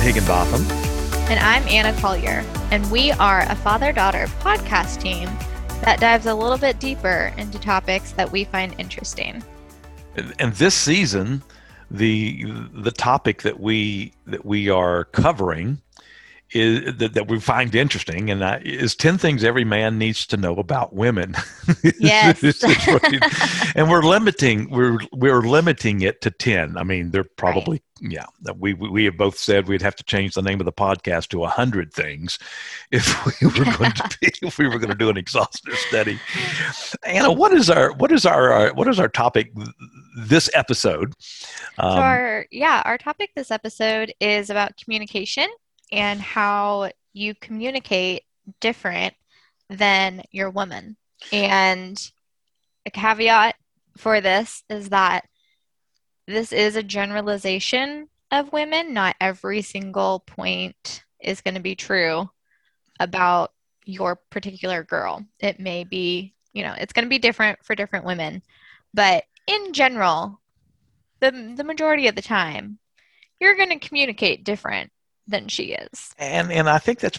David Higginbotham. And I'm Anna Collier. And we are a father daughter podcast team that dives a little bit deeper into topics that we find interesting. And this season, the the topic that we that we are covering is that, that we find interesting and that is 10 things every man needs to know about women. Yes. And we're limiting we're we're limiting it to 10 i mean they're probably right. yeah we we have both said we'd have to change the name of the podcast to 100 things if we were going to be, if we were going to do an exhaustive study. Anna what is our what is our, our what is our topic this episode? Um, so our yeah our topic this episode is about communication and how you communicate different than your woman. And a caveat for this is that this is a generalization of women. Not every single point is going to be true about your particular girl. It may be, you know, it's going to be different for different women. But in general, the, the majority of the time, you're going to communicate different than she is. And and I think that's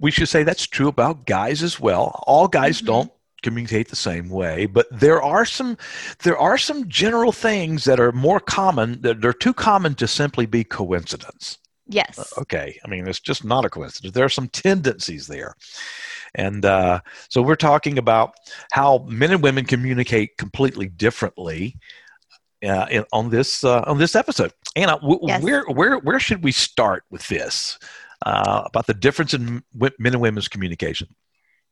we should say that's true about guys as well. All guys mm-hmm. don't communicate the same way, but there are some there are some general things that are more common that are too common to simply be coincidence. Yes. Uh, okay. I mean, it's just not a coincidence. There are some tendencies there. And uh, so we're talking about how men and women communicate completely differently uh, in, on this uh, on this episode. Anna, w- yes. where where where should we start with this uh, about the difference in w- men and women's communication?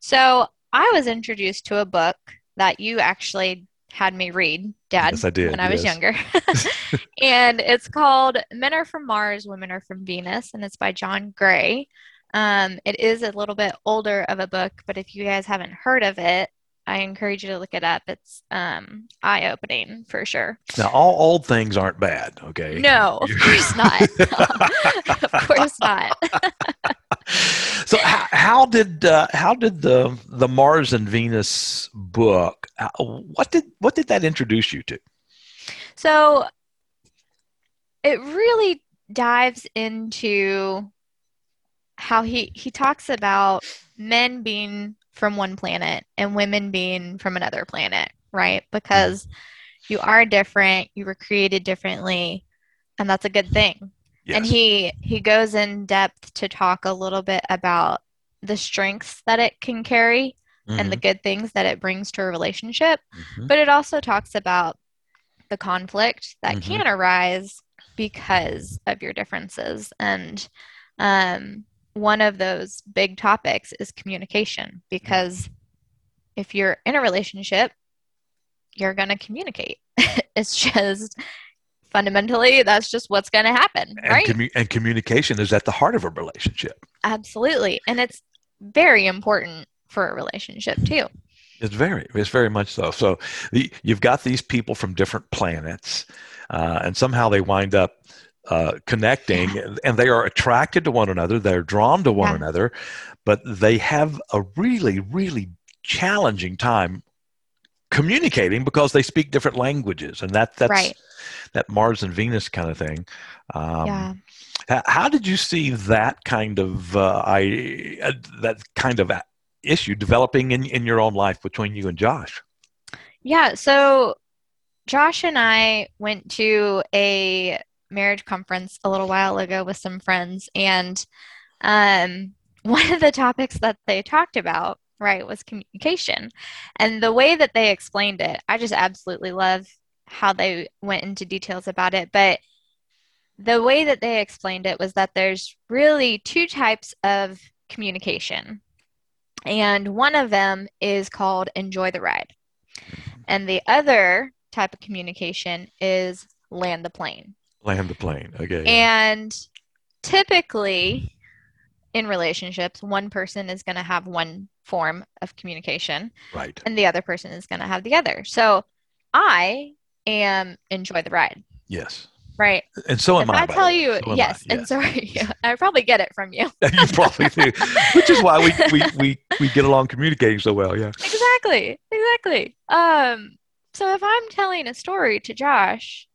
So I was introduced to a book that you actually had me read, Dad, yes, I did, when I was yes. younger, and it's called "Men Are from Mars, Women Are from Venus," and it's by John Gray. Um, it is a little bit older of a book, but if you guys haven't heard of it, I encourage you to look it up. It's um, eye opening for sure. Now, all old things aren't bad, okay? No, of course not. of course not. so, how, how did uh, how did the the Mars and Venus book? How, what did what did that introduce you to? So, it really dives into how he he talks about men being from one planet and women being from another planet, right? Because you are different, you were created differently, and that's a good thing. Yes. And he he goes in depth to talk a little bit about the strengths that it can carry mm-hmm. and the mm-hmm. good things that it brings to a relationship, mm-hmm. but it also talks about the conflict that mm-hmm. can arise because of your differences and um one of those big topics is communication because if you're in a relationship, you're going to communicate. it's just fundamentally that's just what's going to happen, and right? Commu- and communication is at the heart of a relationship. Absolutely. And it's very important for a relationship too. It's very, it's very much so. So the, you've got these people from different planets, uh, and somehow they wind up uh, connecting and they are attracted to one another they're drawn to one yeah. another but they have a really really challenging time communicating because they speak different languages and that that's right. that mars and venus kind of thing um, yeah. how did you see that kind of uh, I, uh, that kind of issue developing in, in your own life between you and josh yeah so josh and i went to a marriage conference a little while ago with some friends, and um, one of the topics that they talked about, right, was communication. And the way that they explained it, I just absolutely love how they went into details about it. But the way that they explained it was that there's really two types of communication. And one of them is called enjoy the ride. And the other type of communication is land the plane. Land the plane. Okay. And typically in relationships, one person is going to have one form of communication. Right. And the other person is going to have the other. So I am enjoy the ride. Yes. Right. And so am if I. I tell you, so yes, I, and so are. I probably get it from you. you probably do. Which is why we, we, we, we get along communicating so well. Yeah. Exactly. Exactly. Um, so if I'm telling a story to Josh,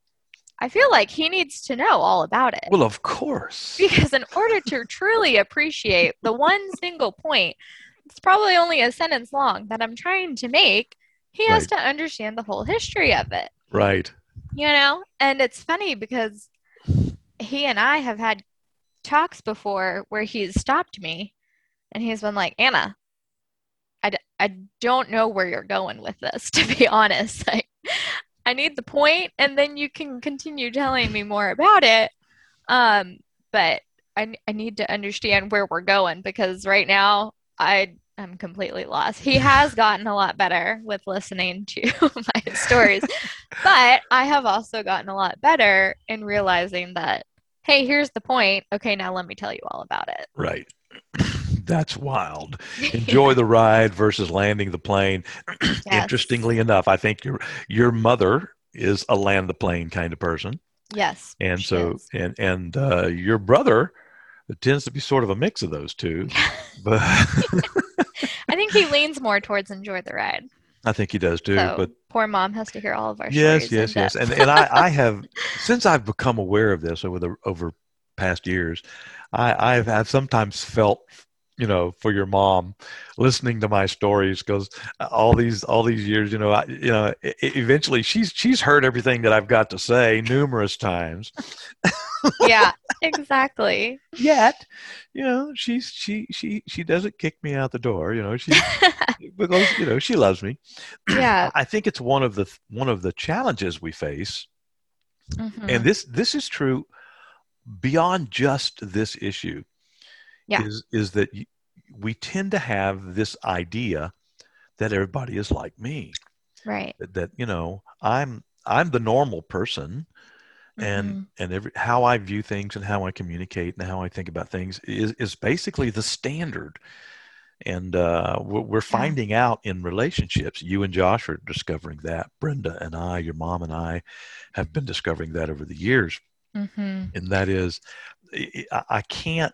I feel like he needs to know all about it. Well, of course. Because in order to truly appreciate the one single point, it's probably only a sentence long that I'm trying to make, he has Right. to understand the whole history of it, Right. you know? And it's funny because he and I have had talks before where he's stopped me and he's been like, Anna, I, d- I don't know where you're going with this, to be honest. Like, I need the point, and then you can continue telling me more about it. Um, but I, I need to understand where we're going because right now I am completely lost. He has gotten a lot better with listening to my stories, but I have also gotten a lot better in realizing that, hey, here's the point. Okay, now let me tell you all about it. Right. That's wild. Enjoy the ride versus landing the plane. Yes. Interestingly enough, I think your your mother is a land the plane kind of person, Yes. and so is. and and uh, your brother tends to be sort of a mix of those two. But I think he leans more towards enjoy the ride. I think he does too. So but poor mom has to hear all of our yes, stories. yes, yes, and and I, I have since I've become aware of this over the over past years, I I've, I've sometimes felt you know for your mom listening to my stories because all these all these years you know I, you know eventually she's she's heard everything that I've got to say numerous times yeah, exactly. yet you know she's she she she doesn't kick me out the door you know she because you know she loves me yeah. I think it's one of the one of the challenges we face Mhm. and this this is true beyond just this issue Yeah. is is that we tend to have this idea that everybody is like me right. that, that you know i'm i'm the normal person and Mhm. and every how i view things and how i communicate and how i think about things is is basically the standard and uh, we're we're finding out in relationships you and josh are discovering that brenda and i your mom and i have been discovering that over the years Mhm. and that is I can't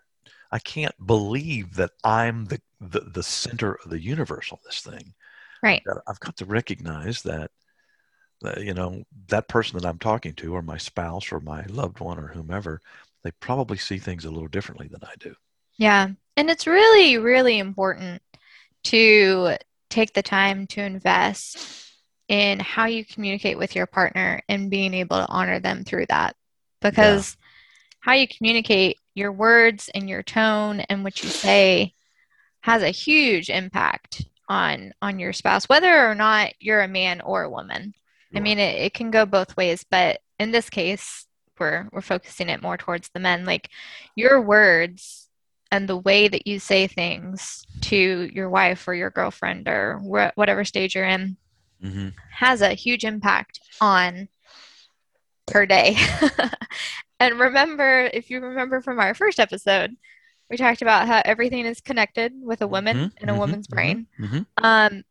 I can't believe that I'm the, the the center of the universe on this thing. Right. I've got to recognize that, that you know that person that I'm talking to, or my spouse, or my loved one, or whomever, they probably see things a little differently than I do. Yeah. And it's really, really important to take the time to invest in how you communicate with your partner and being able to honor them through that. Because how you communicate your words and your tone and what you say has a huge impact on on your spouse, whether or not you're a man or a woman. I mean, it, it can go both ways, but in this case, we're we're focusing it more towards the men. Like your words and the way that you say things to your wife or your girlfriend or wh- whatever stage you're in hmm has a huge impact on her day. and remember, if you remember from our first episode, we talked about how everything is connected with a woman Mhm, and a mhm, woman's mhm, brain. hmm Um,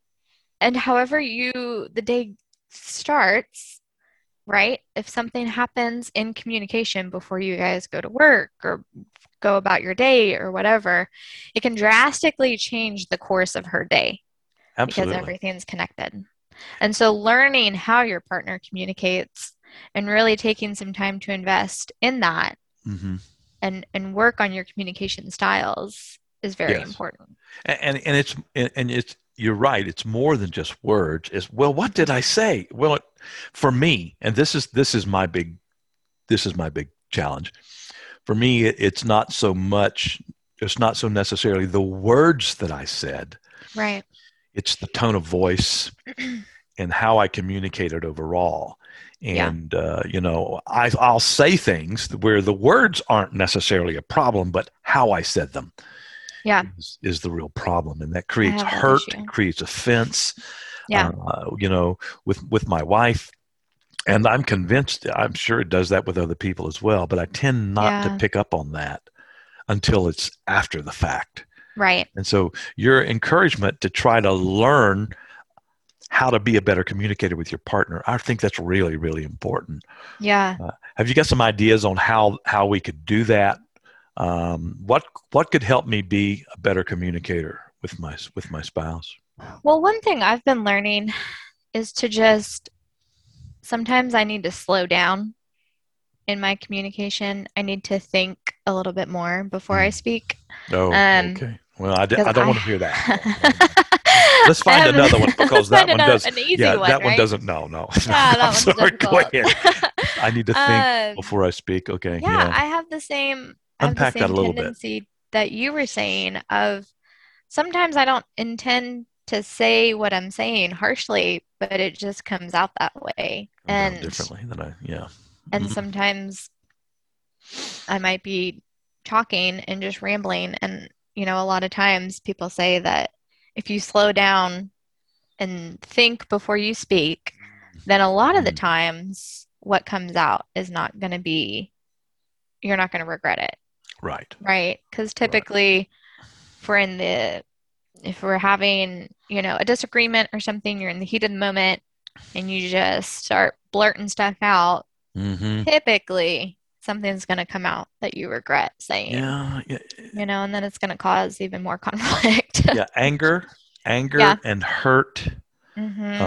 and however you the day starts, right? If something happens in communication before you guys go to work or go about your day or whatever, it can drastically change the course of her day Absolutely. because everything's connected. And so learning how your partner communicates and really taking some time to invest in that hmm and and work on your communication styles is very Yes. important. and and and it's and and it's you're right it's more than just words it's well what did i say well it, for me and this is this is my big this is my big challenge for me it, it's not so much it's not so necessarily the words that i said Right. it's the tone of voice and how i communicated overall Yeah. and uh, you know I, i'll say things where the words aren't necessarily a problem but how i said them Yeah. is, is the real problem and that creates have that hurt creates offense Yeah. uh, you know with with my wife and i'm convinced i'm sure it does that with other people as well but i tend not Yeah. to pick up on that until it's after the fact Right. and so your encouragement to try to learn how to be a better communicator with your partner i think that's really really important Yeah. have you got some ideas on how how we could do that um, what what could help me be a better communicator with my with my spouse Well, one thing I've been learning is to just sometimes I need to slow down in my communication, I need to think a little bit more before I Mm. speak. Oh, Um, okay. Well, I, I don't I- want to hear that. Let's find another one because that one does. An easy yeah, one, that one right? doesn't. No, no. Yeah, that I'm sorry. Go ahead. I need to think Um, before I speak. Okay. yeah, Yeah. I have the same. Have the Unpack that a little bit. that you were saying of sometimes I don't intend to say what I'm saying harshly, but it just comes out that way. And differently than I. Yeah. and Mhm. sometimes I might be talking and just rambling. And, you know, a lot of times people say that if you slow down and think before you speak, then a lot of the Mhm. times what comes out is not going to be, you're not going to regret it, Right. right? Because typically, if we're in the, if we're having, you know, a disagreement or something, you're in the heat of the moment and you just start blurting stuff out, Mm-hmm. typically something's going to come out that you regret saying, Yeah. Yeah. you know, and then it's going to cause even more conflict. yeah. Anger, anger, Yeah. and hurt. Mhm.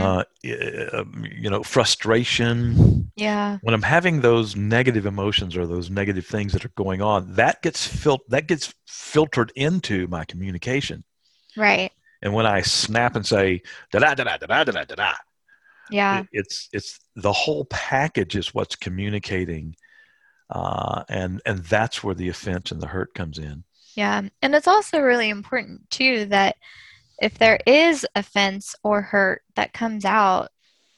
Uh, um, you know, frustration. yeah. when I'm having those negative emotions or those negative things that are going on, that gets fil- that gets filtered into my communication. Right. And when I snap and say da da da da da da da da da, Yeah. it's it's the whole package is what's communicating, uh, and and that's where the offense and the hurt comes in. Yeah. And it's also really important, too, that if there is offense or hurt that comes out,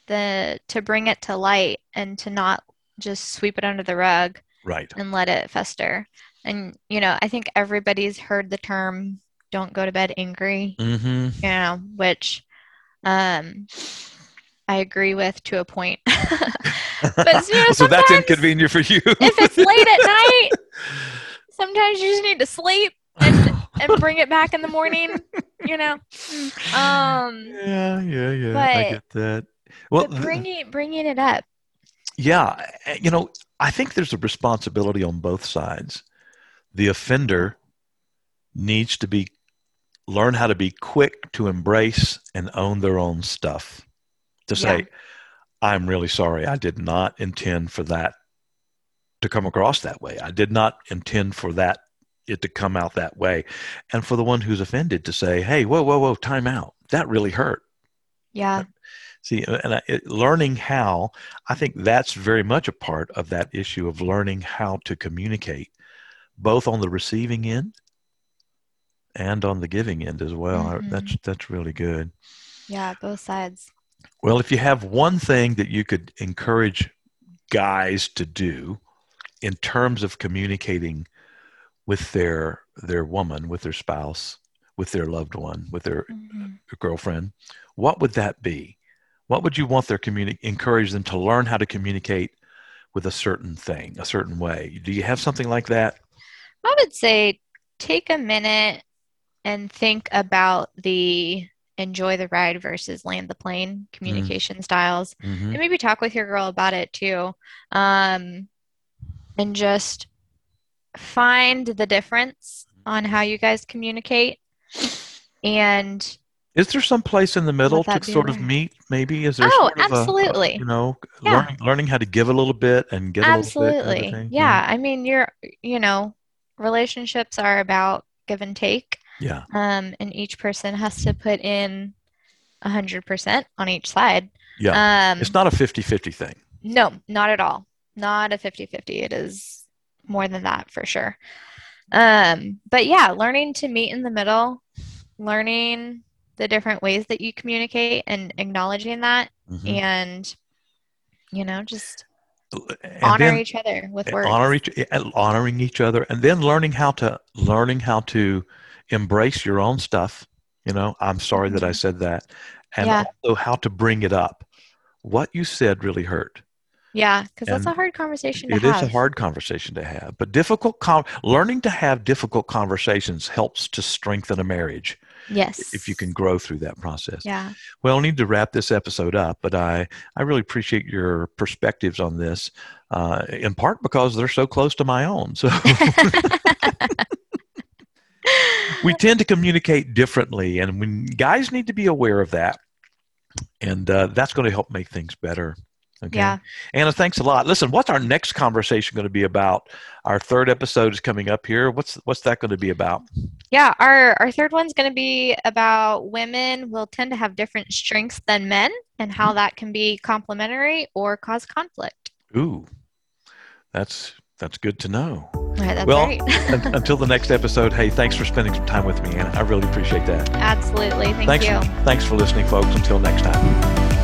the to bring it to light and to not just sweep it under the rug Right. and let it fester. And, you know, I think everybody's heard the term don't go to bed angry, Mm-hmm. you know, which um, I agree with to a point. But, you know, so that's inconvenient for you. if it's late at night, sometimes you just need to sleep and, and bring it back in the morning, you know. Um, yeah, yeah, yeah. I get that. Well, but bringing bringing it up, Yeah, eh, you know, I think there's a responsibility on both sides. The offender needs to be learn how to be quick to embrace and own their own stuff. To say, Yeah. I'm really sorry. I did not intend for that to come across that way. I did not intend for that it to come out that way. And for the one who's offended to say, "Hey, whoa, whoa, whoa, time out. That really hurt." yeah, See, and I, it, learning how, I think that's very much a part of that issue of learning how to communicate, both on the receiving end and on the giving end as well. Mhm. That's that's really good. yeah, both sides. Well, if you have one thing that you could encourage guys to do in terms of communicating with their their woman, with their spouse, with their loved one, with their Mhm. girlfriend, what would that be? What would you want their communi- encourage them to learn how to communicate with a certain thing, a certain way? Do you have something like that? I would say take a minute and think about the enjoy the ride versus land the plane communication styles. Mm-hmm. and maybe talk with your girl about it too um, and just find the difference on how you guys communicate and Is there some place in the middle to sort of meet? Maybe is there? Oh, sort of a- a, absolutely. you know, Yeah. learning learning how to give a little bit and get a little bit. kind of absolutely yeah i mean you're you know relationships are about give and take Yeah. um, and each person has to put in 100% on each side Yeah. um, it's not a 50-50 thing. No, not at all. Not a 50-50. It is more than that for sure. Um, but yeah, learning to meet in the middle, learning the different ways that you communicate and acknowledging that Mhm. and you know, just And honor then- each other with words. honor each honoring each other and then learning how to learning how to embrace your own stuff you know i'm sorry that i Mhm. said that and Yeah. also how to bring it up what you said really hurt Yeah, because that's a hard conversation to It is have. a hard conversation to have but difficult con- learning to have difficult conversations helps to strengthen a marriage Yes. if you can grow through that process Yeah. well, I need to wrap this episode up, but I, I really appreciate your perspectives on this, uh, in part because they're so close to my own. So we tend to communicate differently, and when guys need to be aware of that, and uh, that's going to help make things better. Okay. Yeah. Anna, thanks a lot. Listen, what's our next conversation going to be about? Our third episode is coming up here. What's what's that going to be about? Yeah, our, our third one's going to be about women will tend to have different strengths than men and how that can be complementary or cause conflict. Ooh, that's that's good to know. All right, that's Well, great. Until the next episode, hey, thanks for spending some time with me, Anna. I really appreciate that. Absolutely. Thank thanks, you. thanks for listening, folks. Until next time.